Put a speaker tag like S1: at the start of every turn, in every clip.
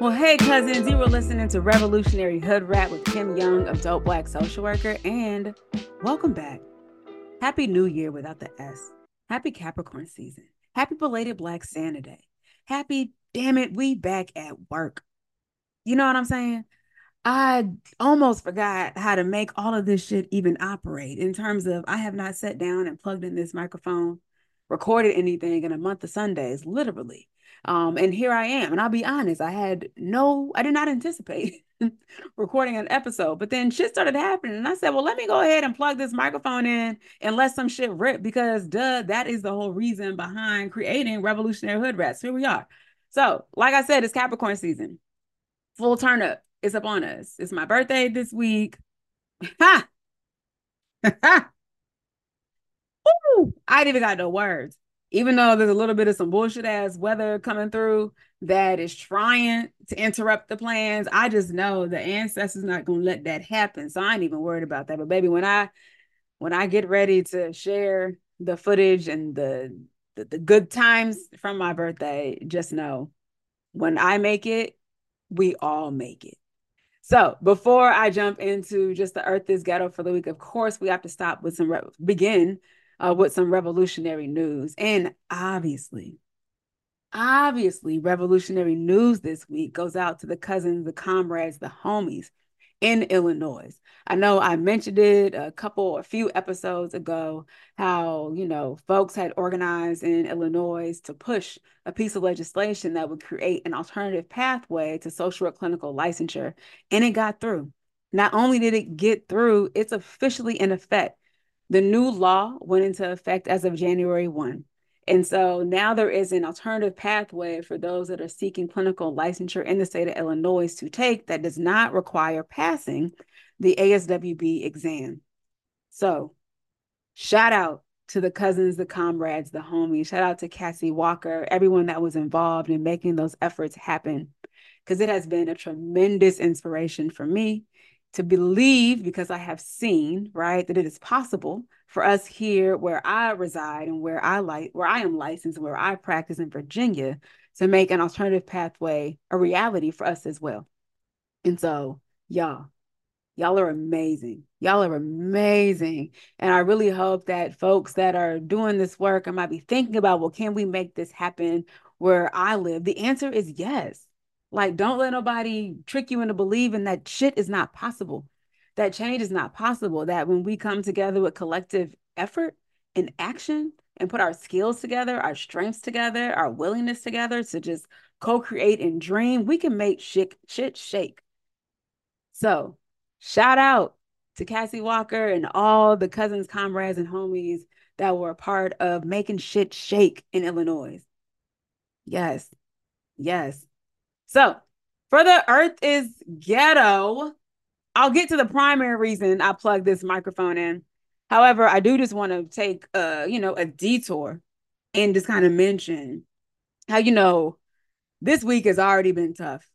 S1: Well, hey, cousins, you were listening to Revolutionary Hoodrat with Kim Young Dope Black Social Worker, and welcome back. Happy New Year without the S. Happy Capricorn season. Happy belated Black Santa Day. Happy, damn it, we back at work. You know what I'm saying? I almost forgot how to make all of this shit even operate in terms of I have not sat down and plugged in this microphone, recorded anything in a month of Sundays, literally. Um, and here I am. And I'll be honest, I had no, I did not anticipate recording an episode, but then shit started happening. And I said, well, let me go ahead and plug this microphone in and let some shit rip because duh, that is the whole reason behind creating Revolutionary Hoodrats. Here we are. So, like I said, it's Capricorn season. Full turn up. It's up on us. It's my birthday this week. Ha! Ha! I ain't even got no words even though there's a little bit of some bullshit ass weather coming through that is trying to interrupt the plans, I just know the ancestors not gonna let that happen. So I ain't even worried about that. But baby, when I when I get ready to share the footage and the the, the good times from my birthday, just know when I make it, we all make it. So before I jump into just the earth is ghetto for the week, of course, we have to stop with some re- begin uh, with some revolutionary news. And obviously, obviously, revolutionary news this week goes out to the cousins, the comrades, the homies in Illinois. I know I mentioned it a couple, a few episodes ago, how, you know, folks had organized in Illinois to push a piece of legislation that would create an alternative pathway to social or clinical licensure. And it got through. Not only did it get through, it's officially in effect. The new law went into effect as of January 1. And so now there is an alternative pathway for those that are seeking clinical licensure in the state of Illinois to take that does not require passing the ASWB exam. So, shout out to the cousins, the comrades, the homies. Shout out to Cassie Walker, everyone that was involved in making those efforts happen, because it has been a tremendous inspiration for me to believe because I have seen, right, that it is possible for us here where I reside and where I like where I am licensed, where I practice in Virginia, to make an alternative pathway a reality for us as well. And so, y'all, y'all are amazing. Y'all are amazing. And I really hope that folks that are doing this work and might be thinking about, well, can we make this happen where I live? The answer is yes. Like, don't let nobody trick you into believing that shit is not possible, that change is not possible, that when we come together with collective effort and action and put our skills together, our strengths together, our willingness together to just co-create and dream, we can make shit, shit shake. So shout out to Cassie Walker and all the cousins, comrades, and homies that were a part of making shit shake in Illinois. Yes. Yes. So for the earth is ghetto, I'll get to the primary reason I plug this microphone in. However, I do just want to take uh, you know, a detour and just kind of mention how, you know, this week has already been tough.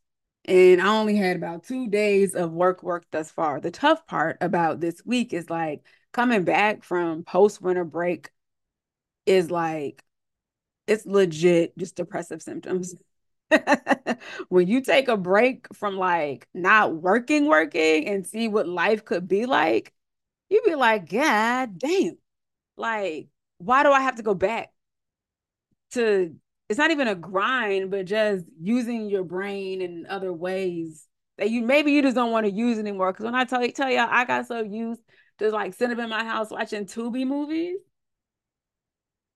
S1: And I only had about two days of work work thus far. The tough part about this week is like coming back from post winter break is like it's legit just depressive symptoms. when you take a break from like not working, working and see what life could be like, you'd be like, God damn. Like, why do I have to go back to it's not even a grind, but just using your brain in other ways that you maybe you just don't want to use anymore. Cause when I tell you tell y'all I got so used to like sitting up in my house watching Tubi movies.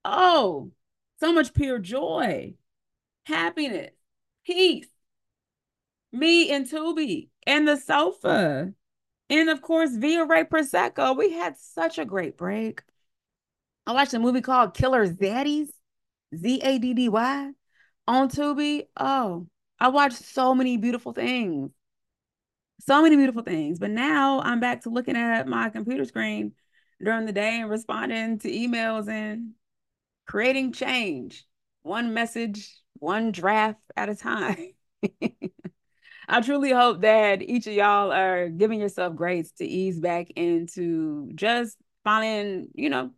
S1: Oh, so much pure joy, happiness peace. Me and Tubi and the sofa. And of course, Via Ray Prosecco. We had such a great break. I watched a movie called Killer Zaddies, Z A D D Y, on Tubi. Oh, I watched so many beautiful things. So many beautiful things. But now I'm back to looking at my computer screen during the day and responding to emails and creating change. One message one draft at a time. I truly hope that each of y'all are giving yourself grace to ease back into just finding, you know,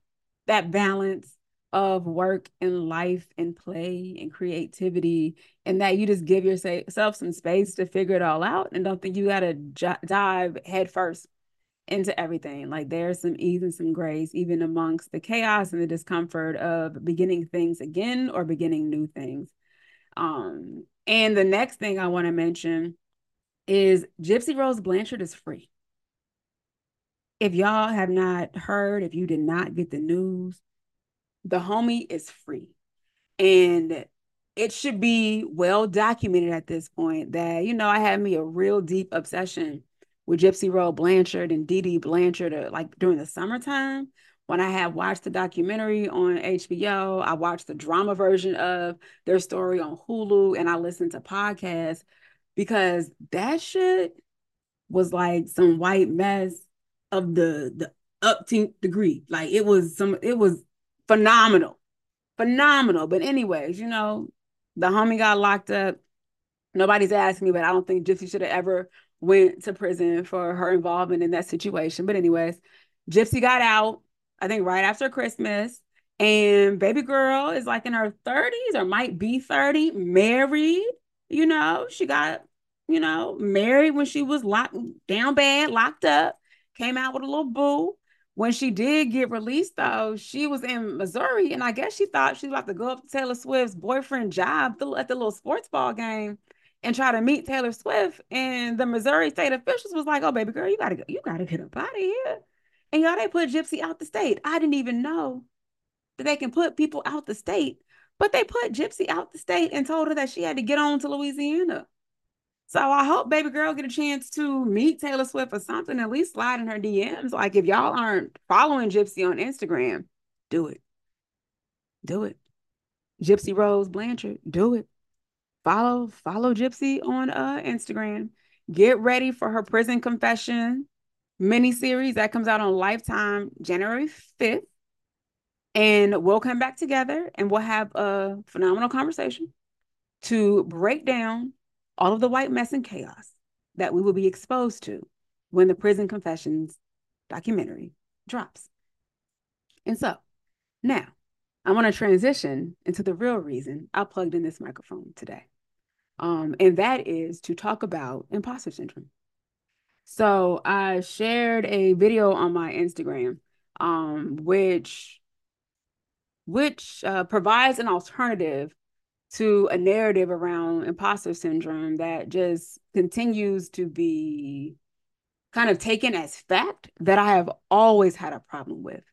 S1: that balance of work and life and play and creativity and that you just give yourself some space to figure it all out and don't think you got to j- dive headfirst into everything. Like there's some ease and some grace, even amongst the chaos and the discomfort of beginning things again or beginning new things. Um, and the next thing I want to mention is Gypsy Rose Blanchard is free. If y'all have not heard, if you did not get the news, the homie is free. And it should be well documented at this point that, you know, I had me a real deep obsession with Gypsy Rose Blanchard and Dee Dee Blanchard, uh, like during the summertime. When I had watched the documentary on HBO, I watched the drama version of their story on Hulu, and I listened to podcasts because that shit was like some white mess of the the upteenth degree. Like it was some, it was phenomenal, phenomenal. But anyways, you know, the homie got locked up. Nobody's asking me, but I don't think Gypsy should have ever went to prison for her involvement in that situation. But anyways, Gypsy got out, I think right after Christmas. And baby girl is like in her 30s or might be 30, married, you know, she got, you know, married when she was locked down bad, locked up, came out with a little boo. When she did get released, though, she was in Missouri, and I guess she thought she was about to go up to Taylor Swift's boyfriend job at the little sports ball game and try to meet Taylor Swift. And the Missouri state officials was like, "Oh, baby girl, you gotta go, you gotta get up out of here." And y'all, they put Gypsy out the state. I didn't even know that they can put people out the state, but they put Gypsy out the state and told her that she had to get on to Louisiana. So I hope baby girl get a chance to meet Taylor Swift or something, at least slide in her DMs. Like if y'all aren't following Gypsy on Instagram, do it. Do it. Gypsy Rose Blanchard, do it follow follow Gypsy on uh, Instagram. Get ready for her prison confession mini series that comes out on Lifetime January 5th. And we'll come back together and we'll have a phenomenal conversation to break down all of the white mess and chaos that we will be exposed to when the Prison Confessions documentary drops. And so now I want to transition into the real reason I plugged in this microphone today. Um, and that is to talk about imposter syndrome. So I shared a video on my Instagram, um, which which uh, provides an alternative to a narrative around imposter syndrome that just continues to be kind of taken as fact that I have always had a problem with.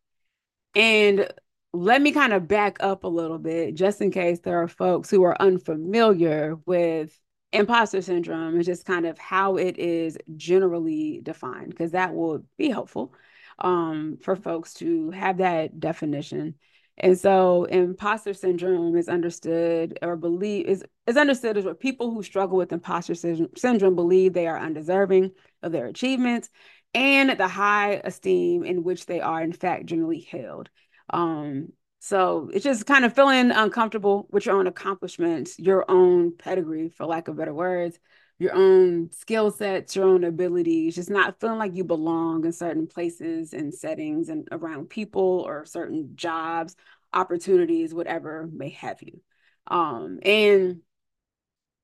S1: And let me kind of back up a little bit just in case there are folks who are unfamiliar with imposter syndrome and just kind of how it is generally defined because that will be helpful um, for folks to have that definition. And so imposter syndrome is understood or believe is, is understood as what people who struggle with imposter syndrome believe they are undeserving of their achievements and the high esteem in which they are in fact generally held. Um, so it's just kind of feeling uncomfortable with your own accomplishments, your own pedigree, for lack of better words, your own skill sets, your own abilities, just not feeling like you belong in certain places and settings and around people or certain jobs, opportunities, whatever may have you. Um, and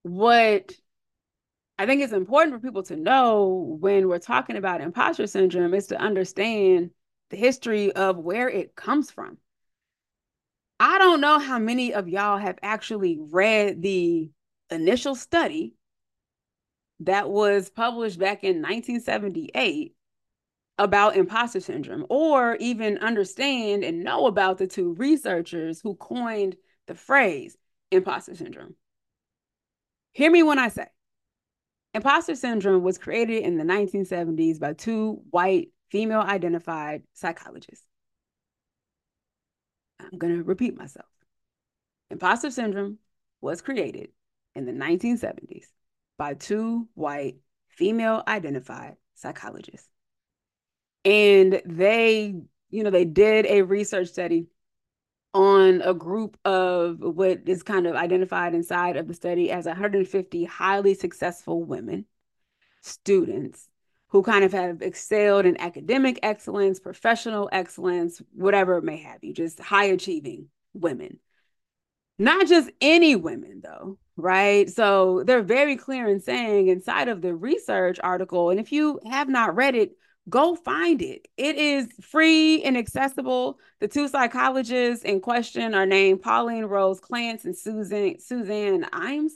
S1: what I think it's important for people to know when we're talking about imposter syndrome is to understand the history of where it comes from. I don't know how many of y'all have actually read the initial study that was published back in 1978 about imposter syndrome, or even understand and know about the two researchers who coined the phrase imposter syndrome. Hear me when I say imposter syndrome was created in the 1970s by two white female identified psychologists. I'm going to repeat myself. Imposter syndrome was created in the 1970s by two white female identified psychologists. And they, you know, they did a research study on a group of what is kind of identified inside of the study as 150 highly successful women, students who kind of have excelled in academic excellence, professional excellence, whatever it may have you, just high achieving women. Not just any women, though, right? So they're very clear in saying inside of the research article, and if you have not read it, go find it. It is free and accessible. The two psychologists in question are named Pauline Rose Clance and Susan Suzanne Imes.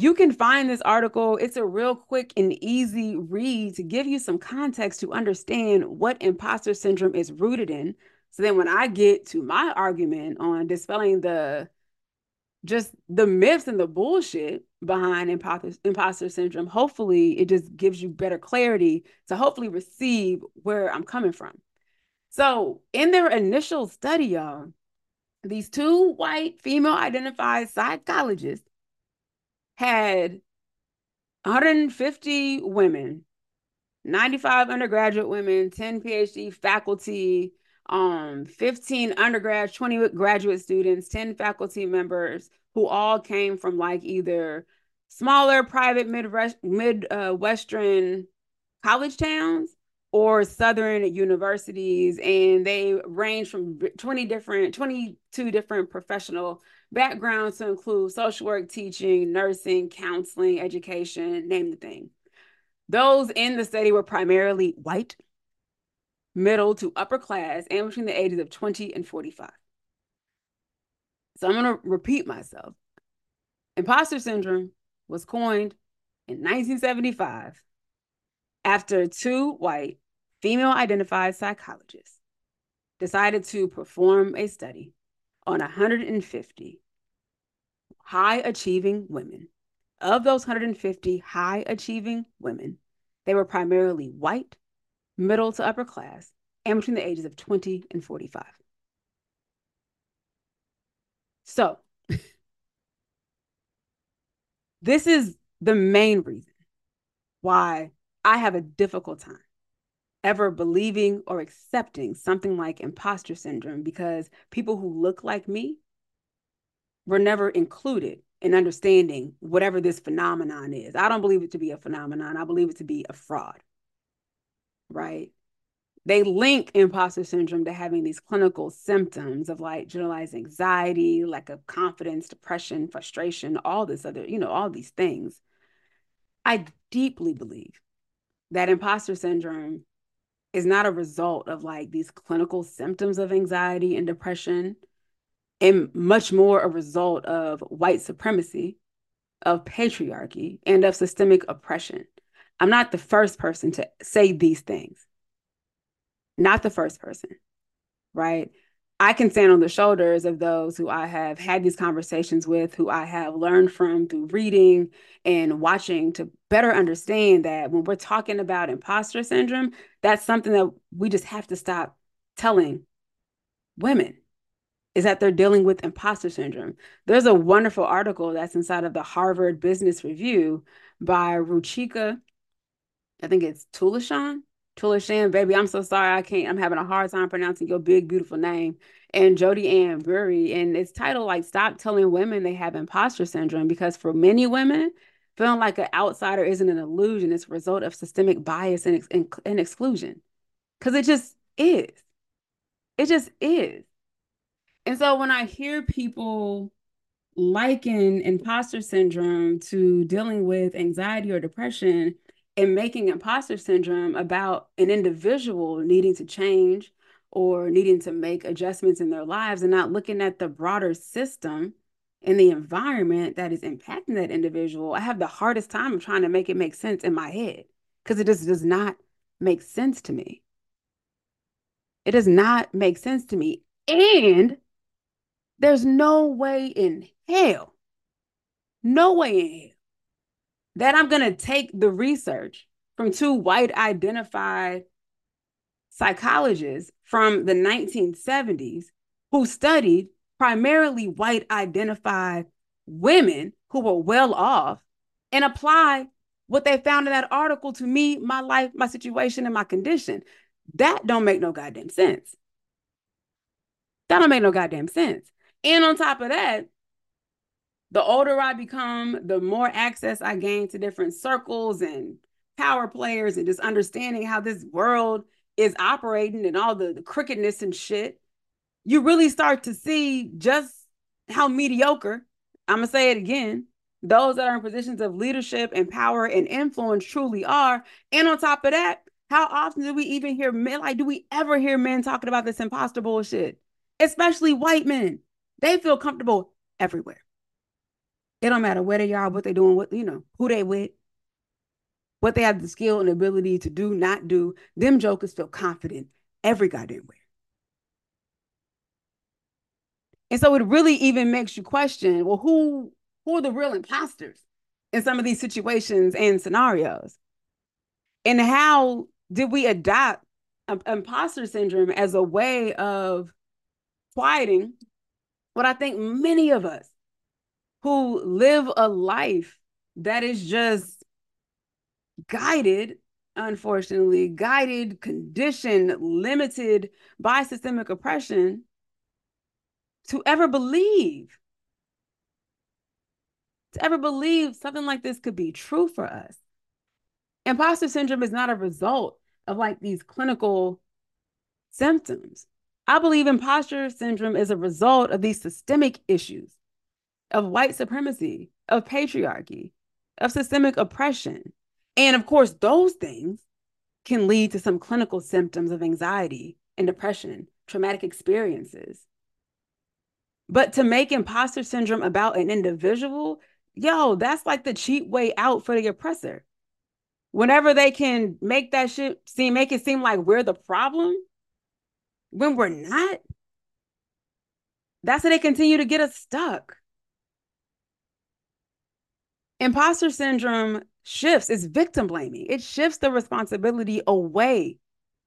S1: You can find this article. It's a real quick and easy read to give you some context to understand what imposter syndrome is rooted in. So then when I get to my argument on dispelling the just the myths and the bullshit behind imposter, imposter syndrome, hopefully it just gives you better clarity to hopefully receive where I'm coming from. So, in their initial study, y'all, these two white female identified psychologists had 150 women, 95 undergraduate women, 10 PhD faculty, um 15 undergrads 20 graduate students 10 faculty members who all came from like either smaller private mid mid uh, college towns or southern universities and they range from 20 different 22 different professional backgrounds to include social work teaching nursing counseling education name the thing those in the study were primarily white middle to upper class, and between the ages of 20 and 45. So I'm going to repeat myself. Imposter syndrome was coined in 1975 after two white female identified psychologists decided to perform a study on 150 high achieving women. Of those 150 high achieving women, they were primarily white middle to upper class, and between the ages of 20 and 45. So, this is the main reason why I have a difficult time ever believing or accepting something like imposter syndrome because people who look like me were never included in understanding whatever this phenomenon is. I don't believe it to be a phenomenon, I believe it to be a fraud right? They link imposter syndrome to having these clinical symptoms of like generalized anxiety, lack of confidence, depression, frustration, all this other, you know, all these things. I deeply believe that imposter syndrome is not a result of like these clinical symptoms of anxiety and depression, and much more a result of white supremacy, of patriarchy, and of systemic oppression. I'm not the first person to say these things. Not the first person, right? I can stand on the shoulders of those who I have had these conversations with, who I have learned from through reading and watching to better understand that when we're talking about imposter syndrome, that's something that we just have to stop telling women is that they're dealing with imposter syndrome. There's a wonderful article that's inside of the Harvard Business Review by Ruchika I think it's Tulashan. Tulashan, baby, I'm so sorry. I can't, I'm having a hard time pronouncing your big, beautiful name. And Jodi-Ann Burey. And it's titled like Stop Telling Women They Have Imposter Syndrome because for many women, feeling like an outsider isn't an illusion. It's a result of systemic bias and, and, and exclusion. Because it just is. It just is. And so when I hear people liken imposter syndrome to dealing with anxiety or depression, and making imposter syndrome about an individual needing to change or needing to make adjustments in their lives and not looking at the broader system and the environment that is impacting that individual, I have the hardest time trying to make it make sense in my head because it just does not make sense to me. It does not make sense to me. And there's no way in hell, no way in hell that I'm going to take the research from two white identified psychologists from the 1970s who studied primarily white identified women who were well off and apply what they found in that article to me, my life, my situation, and my condition. That don't make no goddamn sense. That don't make no goddamn sense. And on top of that, the older I become, the more access I gain to different circles and power players and just understanding how this world is operating and all the, the crookedness and shit. you really start to see just how mediocre, I'm going to say it again, those that are in positions of leadership and power and influence truly are. And on top of that, how often do we even hear men, like, do we ever hear men talking about this imposter bullshit? Especially white men. They feel comfortable everywhere. It don't matter where they are, what they're doing, what, you know, who they with, what they have the skill and ability to do, not do. Them jokers feel confident every goddamn way. And so it really even makes you question, well, who who are the real imposters in some of these situations and scenarios? And how did we adopt imposter syndrome as a way of quieting what I think many of us who live a life that is just guided, unfortunately, guided, conditioned, limited by systemic oppression to ever believe, to ever believe something like this could be true for us. Imposter syndrome is not a result of like these clinical symptoms. I believe imposter syndrome is a result of these systemic issues of white supremacy, of patriarchy, of systemic oppression. And of course, those things can lead to some clinical symptoms of anxiety and depression, traumatic experiences. But to make imposter syndrome about an individual, yo, that's like the cheap way out for the oppressor. Whenever they can make that shit seem, make it seem like we're the problem when we're not, that's how they continue to get us stuck. Imposter syndrome shifts, it's victim blaming. It shifts the responsibility away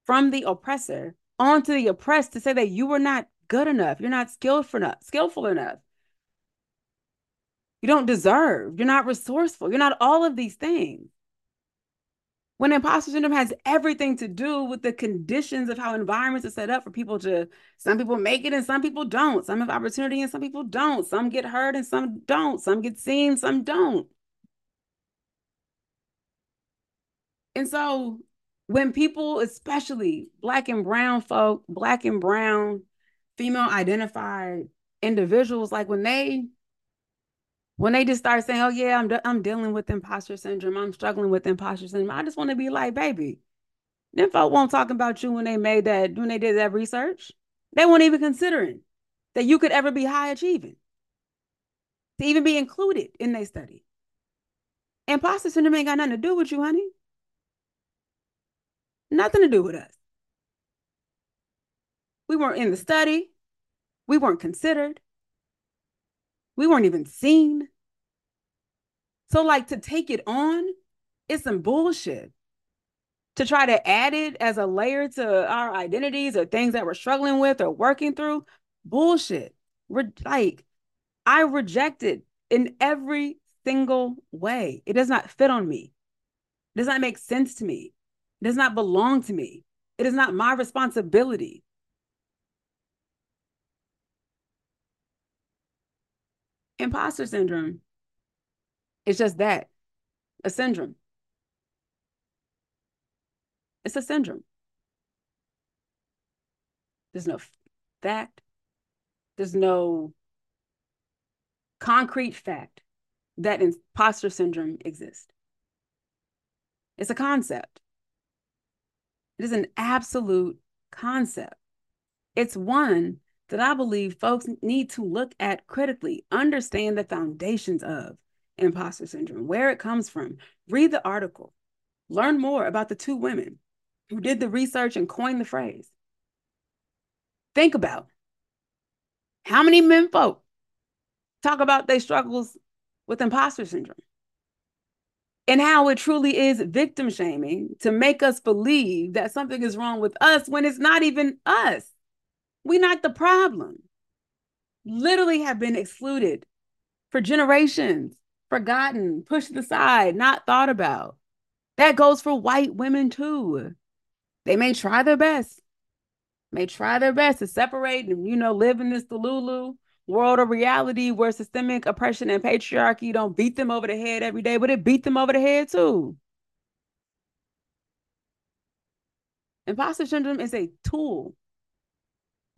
S1: from the oppressor onto the oppressed to say that you were not good enough, you're not skillful enough, skillful enough. You don't deserve, you're not resourceful, you're not all of these things. When imposter syndrome has everything to do with the conditions of how environments are set up for people to, some people make it and some people don't. Some have opportunity and some people don't. Some get heard and some don't. Some get seen, some don't. And so when people, especially black and brown folk, black and brown female identified individuals, like when they when they just start saying, "Oh yeah, I'm I'm dealing with imposter syndrome. I'm struggling with imposter syndrome," I just want to be like, "Baby, them folk won't talk about you when they made that when they did that research. They weren't even considering that you could ever be high achieving, to even be included in their study. Imposter syndrome ain't got nothing to do with you, honey. Nothing to do with us. We weren't in the study. We weren't considered. We weren't even seen. So, like, to take it on, it's some bullshit. To try to add it as a layer to our identities or things that we're struggling with or working through, bullshit. Re- like, I reject it in every single way. It does not fit on me. It does not make sense to me. Does not belong to me. It is not my responsibility. Imposter syndrome is just that a syndrome. It's a syndrome. There's no fact, there's no concrete fact that imposter syndrome exists. It's a concept. It is an absolute concept. It's one that I believe folks need to look at critically, understand the foundations of imposter syndrome, where it comes from. Read the article, learn more about the two women who did the research and coined the phrase. Think about how many men folk talk about their struggles with imposter syndrome and how it truly is victim shaming to make us believe that something is wrong with us when it's not even us. We're not the problem. Literally have been excluded for generations, forgotten, pushed aside, not thought about. That goes for white women too. They may try their best, may try their best to separate and, you know, live in this Delulu world of reality where systemic oppression and patriarchy don't beat them over the head every day, but it beat them over the head too. Imposter syndrome is a tool.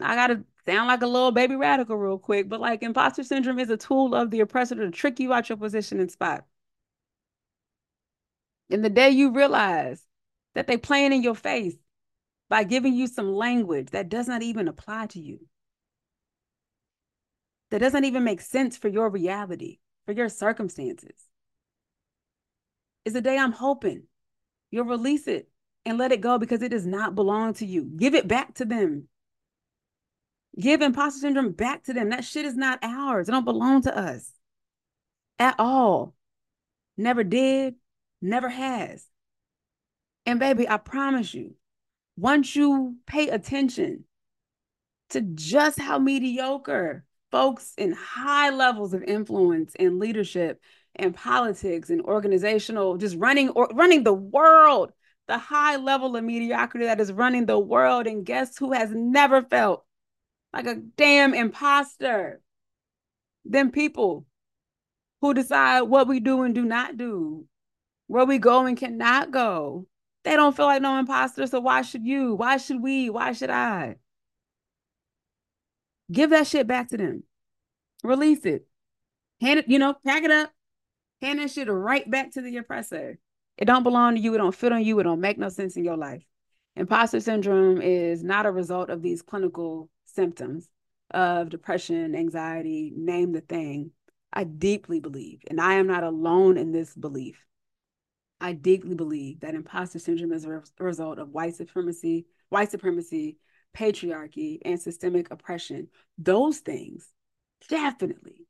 S1: I gotta sound like a little baby radical real quick, but like imposter syndrome is a tool of the oppressor to trick you out your position and spot. And the day you realize that they playing in your face by giving you some language that does not even apply to you, that doesn't even make sense for your reality, for your circumstances, is the day I'm hoping you'll release it and let it go because it does not belong to you. Give it back to them. Give imposter syndrome back to them. That shit is not ours. It don't belong to us at all. Never did, never has. And baby, I promise you, once you pay attention to just how mediocre folks in high levels of influence and leadership and politics and organizational, just running or running the world, the high level of mediocrity that is running the world. And guess who has never felt like a damn imposter than people who decide what we do and do not do, where we go and cannot go. They don't feel like no imposter. So why should you? Why should we? Why should I? Give that shit back to them. Release it. Hand it, you know, pack it up. Hand that shit right back to the oppressor. It don't belong to you. It don't fit on you. It don't make no sense in your life. Imposter syndrome is not a result of these clinical symptoms of depression, anxiety, name the thing. I deeply believe, and I am not alone in this belief. I deeply believe that imposter syndrome is a result of white supremacy, white supremacy, patriarchy, and systemic oppression. Those things definitely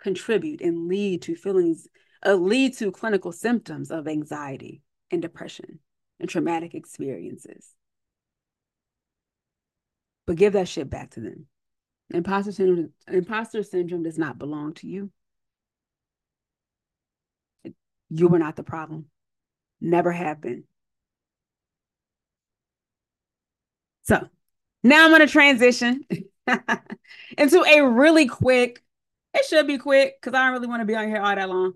S1: contribute and lead to feelings, uh, lead to clinical symptoms of anxiety and depression and traumatic experiences but give that shit back to them. Imposter syndrome, imposter syndrome does not belong to you. You were not the problem. Never have been. So now I'm going to transition into a really quick, it should be quick because I don't really want to be on here all that long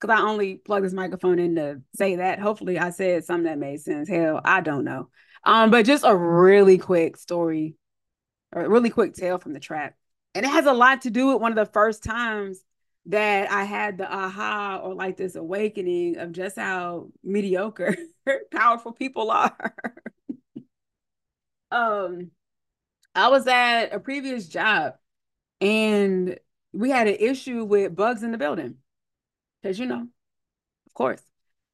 S1: because I only plug this microphone in to say that. Hopefully I said something that made sense. Hell, I don't know. Um, but just a really quick story a really quick tale from the trap. And it has a lot to do with one of the first times that I had the aha or like this awakening of just how mediocre powerful people are. um I was at a previous job and we had an issue with bugs in the building. Cause you know, of course.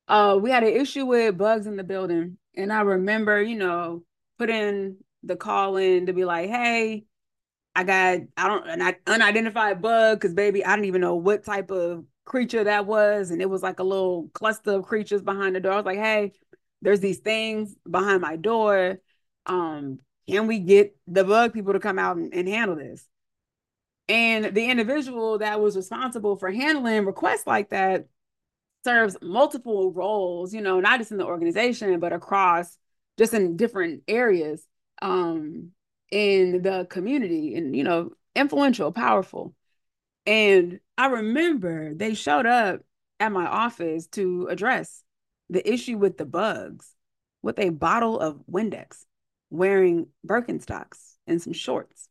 S1: Uh we had an issue with bugs in the building. And I remember, you know, putting the call in to be like, hey, I got I don't an unidentified bug because baby, I didn't even know what type of creature that was, and it was like a little cluster of creatures behind the door. I was like, hey, there's these things behind my door. Um, can we get the bug people to come out and, and handle this? And the individual that was responsible for handling requests like that serves multiple roles, you know, not just in the organization, but across just in different areas um in the community and you know influential powerful and i remember they showed up at my office to address the issue with the bugs with a bottle of windex wearing birkenstocks and some shorts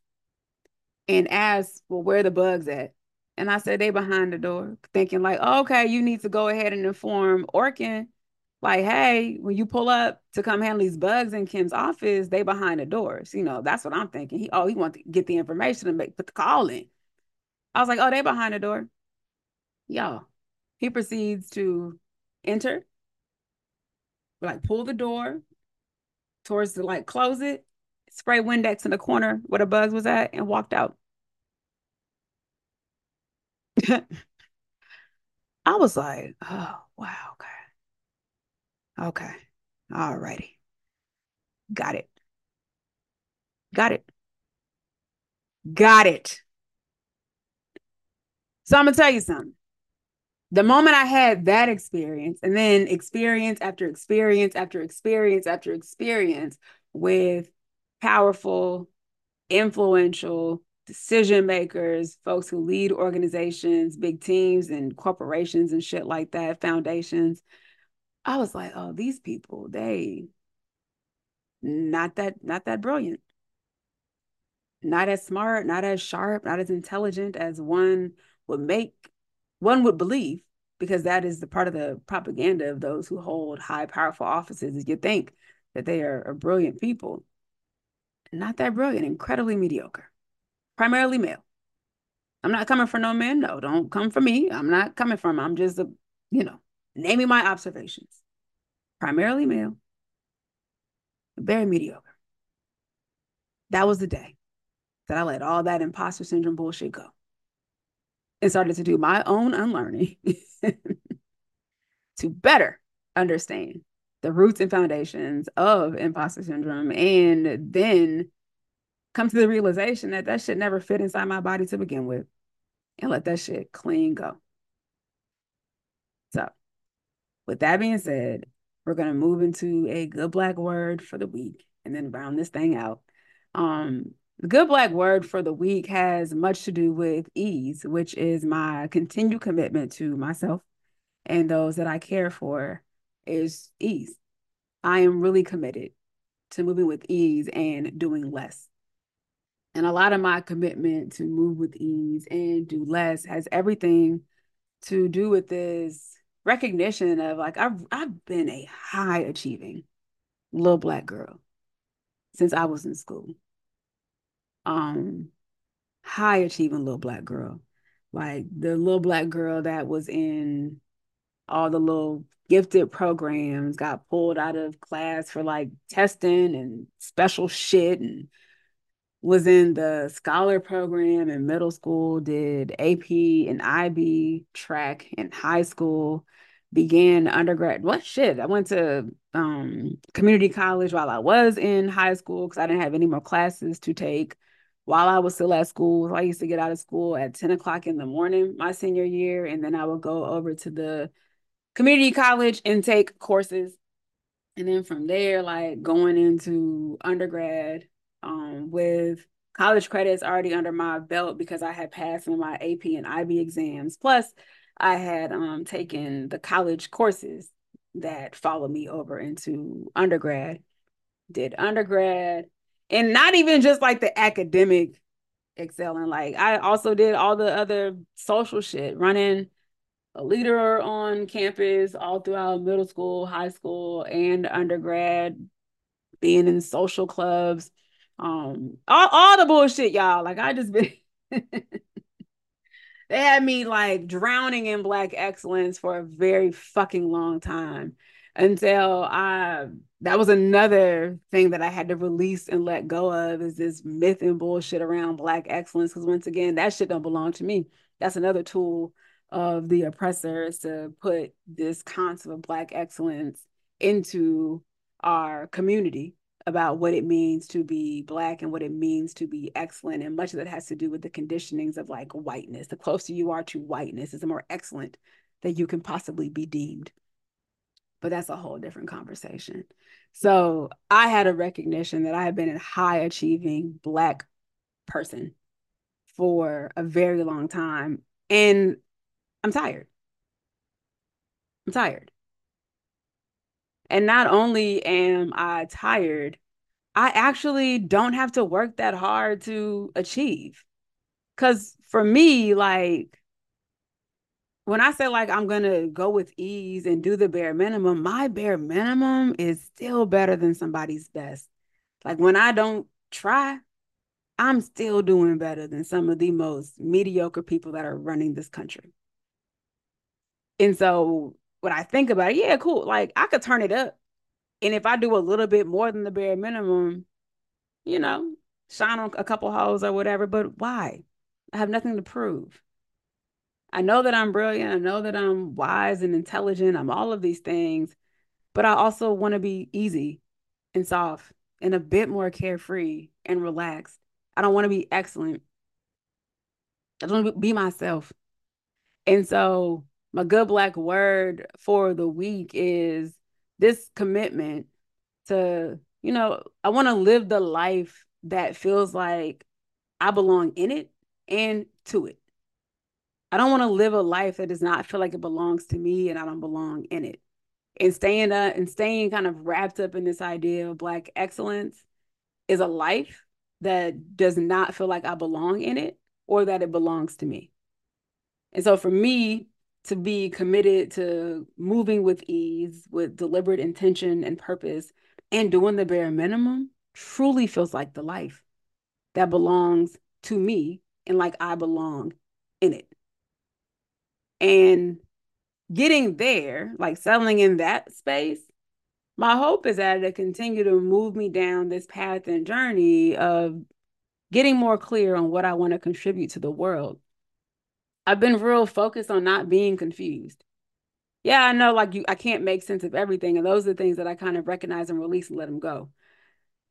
S1: and asked well where the bugs at and i said they behind the door thinking like oh, okay you need to go ahead and inform orkin like, hey, when you pull up to come handle these bugs in Kim's office, they behind the doors. You know, that's what I'm thinking. He oh, he wants to get the information and make put the call in. I was like, oh, they behind the door. Y'all. He proceeds to enter, like pull the door towards the like close it, spray Windex in the corner where the bugs was at, and walked out. I was like, oh wow, okay. Okay. All righty. Got it. Got it. Got it. So I'm to tell you something. The moment I had that experience, and then experience after experience after experience after experience with powerful, influential decision makers, folks who lead organizations, big teams, and corporations and shit like that, foundations I was like, oh, these people, they not that not that brilliant. not as smart, not as sharp, not as intelligent as one would make, one would believe, because that is the part of the propaganda of those who hold high, powerful offices. Is you think that they are, are brilliant people. Not that brilliant, incredibly mediocre, primarily male. I'm not coming for no men. No, don't come for me. I'm not coming from. I'm just a, you know, naming my observations. Primarily male, very mediocre. That was the day that I let all that imposter syndrome bullshit go and started to do my own unlearning to better understand the roots and foundations of imposter syndrome and then come to the realization that that shit never fit inside my body to begin with and let that shit clean go. So, with that being said, we're going to move into a good black word for the week and then round this thing out. Um, the good black word for the week has much to do with ease, which is my continued commitment to myself and those that I care for is ease. I am really committed to moving with ease and doing less. And a lot of my commitment to move with ease and do less has everything to do with this recognition of like I've I've been a high achieving little black girl since I was in school. Um high achieving little black girl. Like the little black girl that was in all the little gifted programs, got pulled out of class for like testing and special shit and was in the scholar program in middle school, did AP and IB track in high school, began undergrad. What shit? I went to um, community college while I was in high school because I didn't have any more classes to take while I was still at school. I used to get out of school at 10 o'clock in the morning my senior year, and then I would go over to the community college and take courses. And then from there, like going into undergrad um, with college credits already under my belt because I had passed my AP and IB exams. Plus, I had um, taken the college courses that followed me over into undergrad. Did undergrad, and not even just like the academic excelling. Like I also did all the other social shit, running a leader on campus all throughout middle school, high school, and undergrad, being in social clubs, um, all, all the bullshit, y'all. Like I just been they had me like drowning in black excellence for a very fucking long time until I that was another thing that I had to release and let go of is this myth and bullshit around black excellence. Cause once again, that shit don't belong to me. That's another tool of the oppressors to put this concept of black excellence into our community about what it means to be black and what it means to be excellent and much of that has to do with the conditionings of like whiteness the closer you are to whiteness is the more excellent that you can possibly be deemed but that's a whole different conversation so i had a recognition that i had been a high achieving black person for a very long time and I'm tired. I'm tired. And not only am I tired, I actually don't have to work that hard to achieve. Cause for me, like when I say like I'm gonna go with ease and do the bare minimum, my bare minimum is still better than somebody's best. Like when I don't try, I'm still doing better than some of the most mediocre people that are running this country. And so when I think about it, yeah, cool. Like I could turn it up. And if I do a little bit more than the bare minimum, you know, shine on a couple holes or whatever, but why? I have nothing to prove. I know that I'm brilliant. I know that I'm wise and intelligent. I'm all of these things, but I also want to be easy and soft and a bit more carefree and relaxed. I don't want to be excellent. I just want to be myself. And so my good black word for the week is this commitment to, you know, I want to live the life that feels like I belong in it and to it. I don't want to live a life that does not feel like it belongs to me and I don't belong in it. And staying uh, and staying kind of wrapped up in this idea of black excellence is a life that does not feel like I belong in it or that it belongs to me. And so for me to be committed to moving with ease, with deliberate intention and purpose, and doing the bare minimum truly feels like the life that belongs to me and like I belong in it. And getting there, like settling in that space, my hope is that it continue to move me down this path and journey of getting more clear on what I want to contribute to the world. I've been real focused on not being confused. Yeah, I know like you I can't make sense of everything and those are the things that I kind of recognize and release and let them go.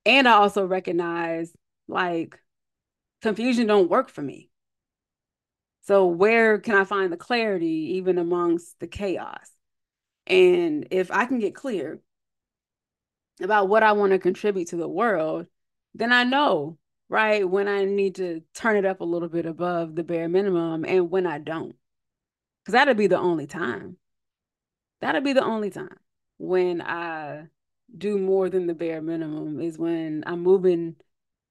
S1: And I also recognize like confusion don't work for me. So where can I find the clarity even amongst the chaos? And if I can get clear about what I want to contribute to the world, then I know, right, when I need to turn it up a little bit above the bare minimum and when I don't. Because that'll be the only time. That'll be the only time when I do more than the bare minimum is when I'm moving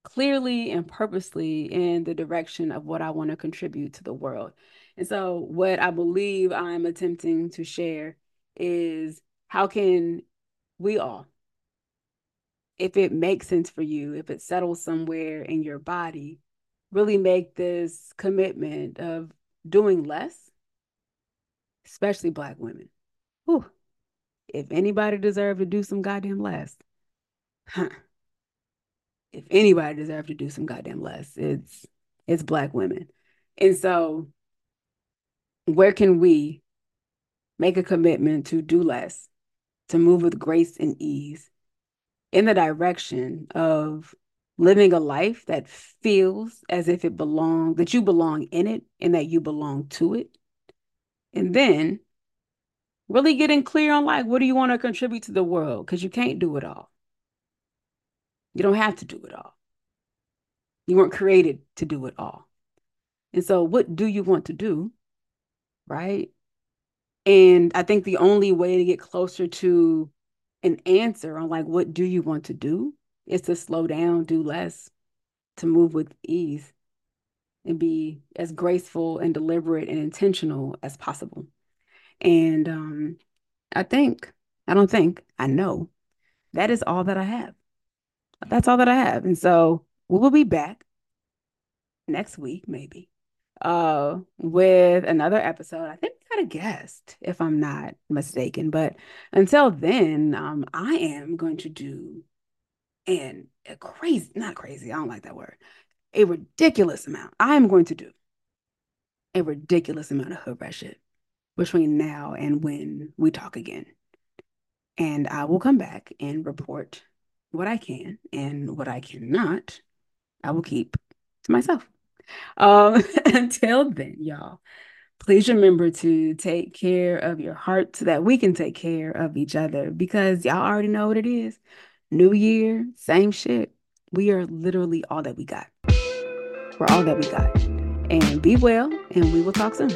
S1: clearly and purposely in the direction of what I want to contribute to the world. And so, what I believe I'm attempting to share is how can we all, if it makes sense for you, if it settles somewhere in your body, really make this commitment of doing less, especially Black women. Whew. If anybody deserve to do some goddamn less, huh. If anybody deserve to do some goddamn less, it's it's Black women. And so, where can we make a commitment to do less, to move with grace and ease, in the direction of living a life that feels as if it belongs, that you belong in it and that you belong to it. And then really getting clear on like, what do you want to contribute to the world? Because you can't do it all. You don't have to do it all. You weren't created to do it all. And so, what do you want to do? Right. And I think the only way to get closer to an answer on like what do you want to do is to slow down, do less, to move with ease and be as graceful and deliberate and intentional as possible. And um, I think, I don't think, I know that is all that I have. That's all that I have. And so we will be back next week, maybe, uh, with another episode. I think we got a guest, if I'm not mistaken. But until then, um, I am going to do an a crazy, not crazy, I don't like that word, a ridiculous amount. I am going to do a ridiculous amount of hood shit between now and when we talk again. And I will come back and report what I can and what I cannot, I will keep to myself. Um, until then, y'all, please remember to take care of your heart so that we can take care of each other because y'all already know what it is. New year, same shit. We are literally all that we got. We're all that we got. And be well, and we will talk soon.